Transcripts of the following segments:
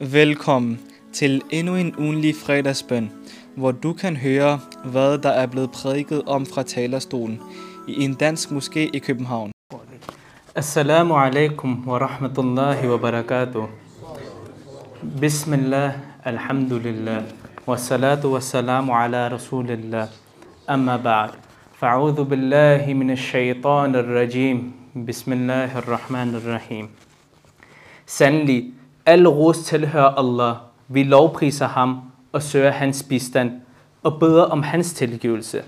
Velkommen til endnu en ugenlig fredagsbøn, hvor du kan høre, hvad der er blevet prædiket om fra talerstolen i en dansk moské i København. Assalamu alaikum wa rahmatullahi wa barakatuh. Bismillah, alhamdulillah, wa salatu wa salamu ala rasulillah. Amma ba'd. Fa'udhu billahi min ash-shaytan ar-rajim. Bismillahir rahmanir rahim. Sandelig, al ros tilhører Allah. Vi lovpriser ham og søger hans bistand og beder om hans tilgivelse.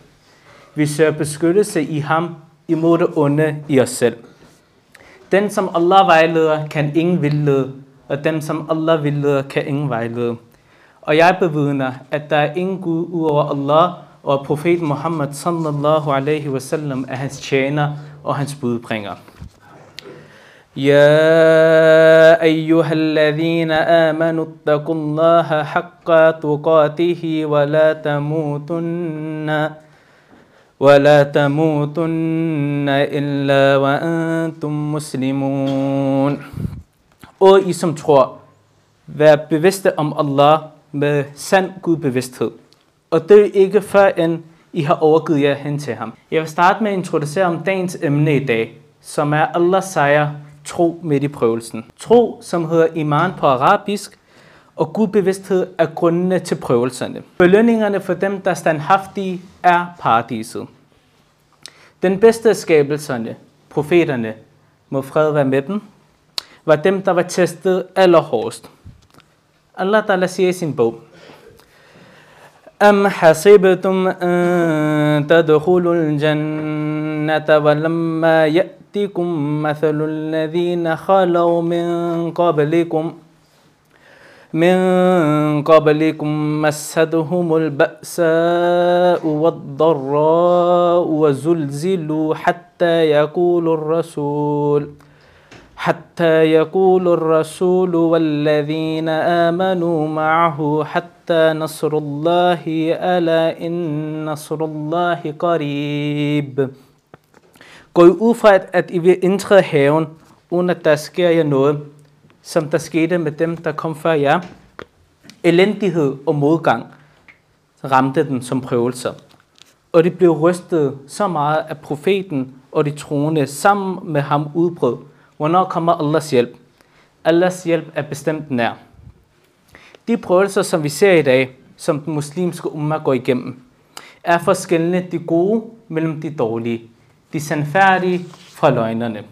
Vi søger beskyttelse i ham imod det onde i os selv. Den, som Allah vejleder, kan ingen vildlede, og den, som Allah vildleder, kan ingen vejlede. Og jeg bevidner, at der er ingen Gud udover Allah, og profet profeten Muhammad sallallahu alaihi wasallam er hans tjener og hans budbringer. يا أيها الذين آمنوا اتقوا الله حق تقاته ولا تموتن ولا تموتن إلا وأنتم مسلمون Og I som tror, vær bevidste om Allah med sand gudbevidsthed. Og det er ikke før end I har overgivet jer hen til ham. Jeg vil starte med at introducere om dagens emne i dag, som er Allahs sejr tro midt i prøvelsen. Tro, som hedder iman på arabisk, og gudbevidsthed er grundene til prøvelserne. Belønningerne for dem, der er standhaftige, er paradiset. Den bedste af skabelserne, profeterne, må fred være med dem, var dem, der var testet allerhårdest. Allah Ta'ala siger i sin bog, أم حسبتم أن تدخلوا الجنة ولما يأتكم مثل الذين خلوا من قبلكم من قبلكم مستهم البأساء والضراء وزلزلوا حتى يقول الرسول حتى يقول الرسول والذين آمنوا معه حتى نصر الله ألا إن نصر الله قريب. Gå I ud fra, at, at I vil indtræde haven, uden at der sker jer noget, som der skete med dem, der kom før jer. Elendighed og modgang ramte den som prøvelser. Og de blev rystet så meget at profeten og de troende sammen med ham udbrød. Hvornår kommer Allahs hjælp? Allahs hjælp er bestemt nær. De prøvelser, som vi ser i dag, som den muslimske umma går igennem, er forskellige de gode mellem de dårlige, de sandfærdige fra løgnerne.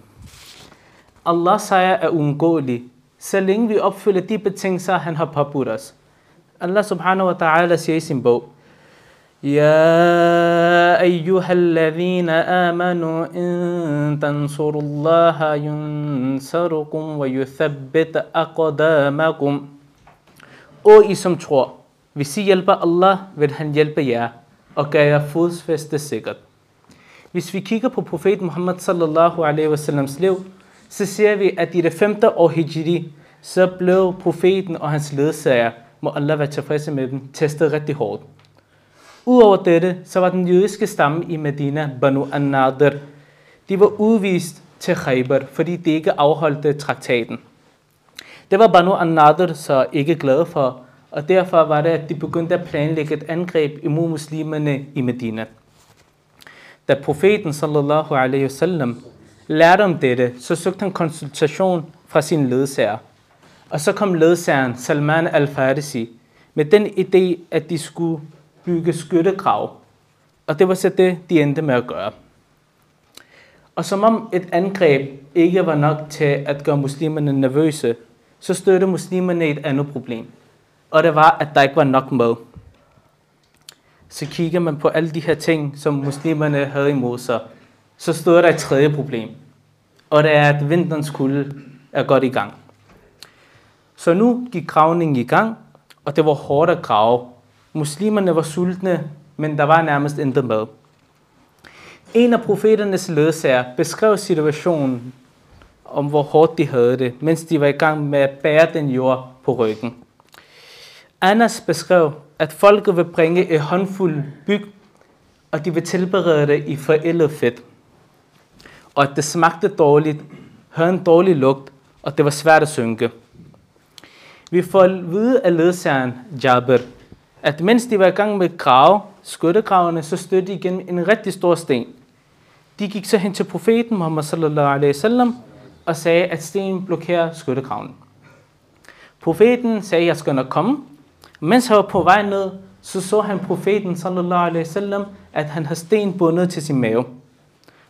Allahs sejr er uundgåelig, så længe vi opfylder de betingelser, han har påbudt os. Allah subhanahu wa ta'ala siger i sin bog, يا أيها الذين آمنوا إن تنصروا الله ينصركم ويثبت أقدامكم Og I som tror, hvis I hjælper Allah, vil han hjælpe jer og gøre jer fodsfæste sikkert. Hvis vi kigger på profeten Muhammad sallallahu alaihi wasallams liv, så ser vi, at i det femte år hijri, så blev profeten og hans ledsager, må Allah være tilfredse med dem, testet rigtig hårdt. Udover dette, så var den jødiske stamme i Medina, Banu an-Nadir, de var udvist til Khaybar, fordi de ikke afholdte traktaten. Det var Banu an-Nadir så ikke glade for, og derfor var det, at de begyndte at planlægge et angreb imod muslimerne i Medina. Da profeten sallallahu alaihi wasallam lærte om dette, så søgte han konsultation fra sin ledsager. Og så kom ledsageren Salman al-Farisi med den idé, at de skulle bygge skyttegrav. Og det var så det, de endte med at gøre. Og som om et angreb ikke var nok til at gøre muslimerne nervøse, så stødte muslimerne et andet problem. Og det var, at der ikke var nok mad. Så kigger man på alle de her ting, som muslimerne havde imod sig, så stod der et tredje problem. Og det er, at vinterens kulde er godt i gang. Så nu gik gravningen i gang, og det var hårdt at grave. Muslimerne var sultne, men der var nærmest intet mad. En af profeternes ledsager beskrev situationen om, hvor hårdt de havde det, mens de var i gang med at bære den jord på ryggen. Anas beskrev, at folket vil bringe et håndfuld byg, og de vil tilberede det i forældet fedt. Og at det smagte dårligt, havde en dårlig lugt, og det var svært at synke. Vi får at vide af ledsageren Jabir, at mens de var i gang med grave, skyttegravene, så stødte de igen en rigtig stor sten. De gik så hen til profeten Muhammad sallallahu alaihi wasallam og sagde, at stenen blokerer skyttegraven. Profeten sagde, at jeg skal nok komme. Mens han var på vej ned, så så han profeten sallallahu alaihi wasallam, at han havde sten bundet til sin mave.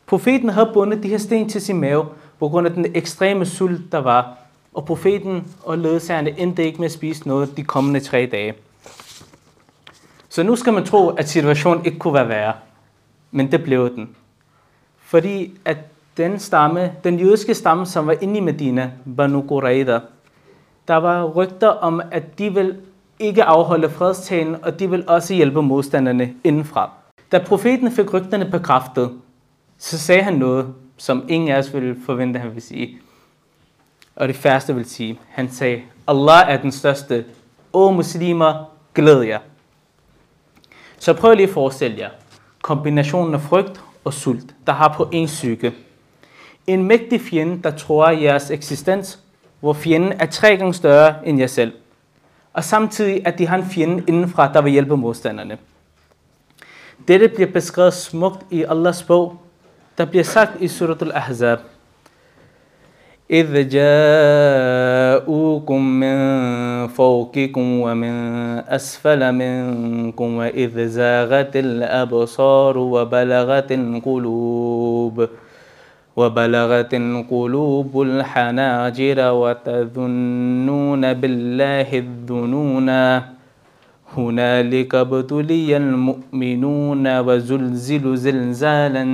Profeten havde bundet de her sten til sin mave, på grund af den ekstreme sult, der var. Og profeten og ledsagerne endte ikke med at spise noget de kommende tre dage. Så nu skal man tro, at situationen ikke kunne være værre. Men det blev den. Fordi at den stamme, den jødiske stamme, som var inde i Medina, Banu Qurayda, der var rygter om, at de vil ikke afholde fredstalen, og de vil også hjælpe modstanderne indenfra. Da profeten fik rygterne bekræftet, så sagde han noget, som ingen af os ville forvente, han ville sige. Og det første vil sige, han sagde, Allah er den største. O muslimer, glæd jer. Så prøv lige at forestille jer kombinationen af frygt og sult, der har på en psyke. En mægtig fjende, der tror jeres eksistens, hvor fjenden er tre gange større end jer selv. Og samtidig, at de har en fjende indenfra, der vil hjælpe modstanderne. Dette bliver beskrevet smukt i Allahs bog, der bliver sagt i surat al-Ahzab. إذ جاءوكم من فوقكم ومن أسفل منكم وإذ زاغت الأبصار وبلغت القلوب وبلغت القلوب الحناجر وتظنون بالله الظنونا هنالك ابتلي المؤمنون وزلزلوا زلزالا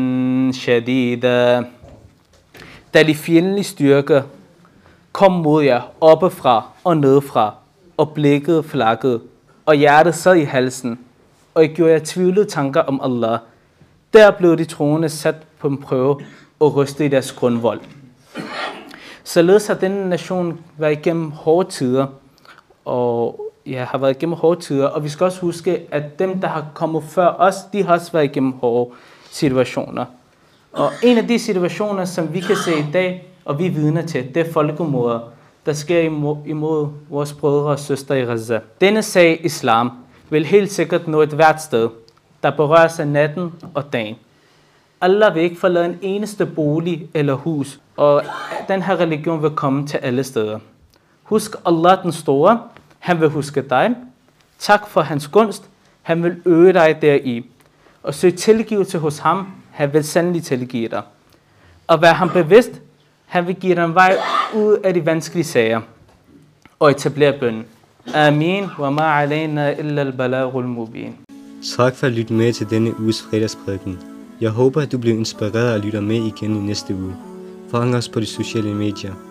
شديدا da de fjendtlige styrker kom mod jer oppefra og nedefra, og blikket flakkede, og hjertet sad i halsen, og I gjorde jer tvivlede tanker om Allah. Der blev de troende sat på en prøve og ryste i deres grundvold. Således har denne nation været igennem hårde tider, og ja, har været igennem hårde tider, og vi skal også huske, at dem, der har kommet før os, de har også været igennem hårde situationer. Og en af de situationer, som vi kan se i dag, og vi er vidner til, det er folkemordet, der sker imod, imod vores brødre og søstre i Gaza. Denne sag, islam, vil helt sikkert nå et hvert sted, der berører sig natten og dagen. Allah vil ikke forlade en eneste bolig eller hus, og den her religion vil komme til alle steder. Husk Allah den store, han vil huske dig. Tak for hans gunst, han vil øge dig deri. Og søg tilgivelse hos ham, han vil sandelig tilgive dig. Og vær ham bevidst, han vil give dig en vej ud af de vanskelige sager og etablere bønnen. Amin wa ma alayna illa al-balagul mubin. Tak for at lytte med til denne uges fredagsprædiken. Jeg håber, at du bliver inspireret og lytter med igen i næste uge. Fang os på de sociale medier.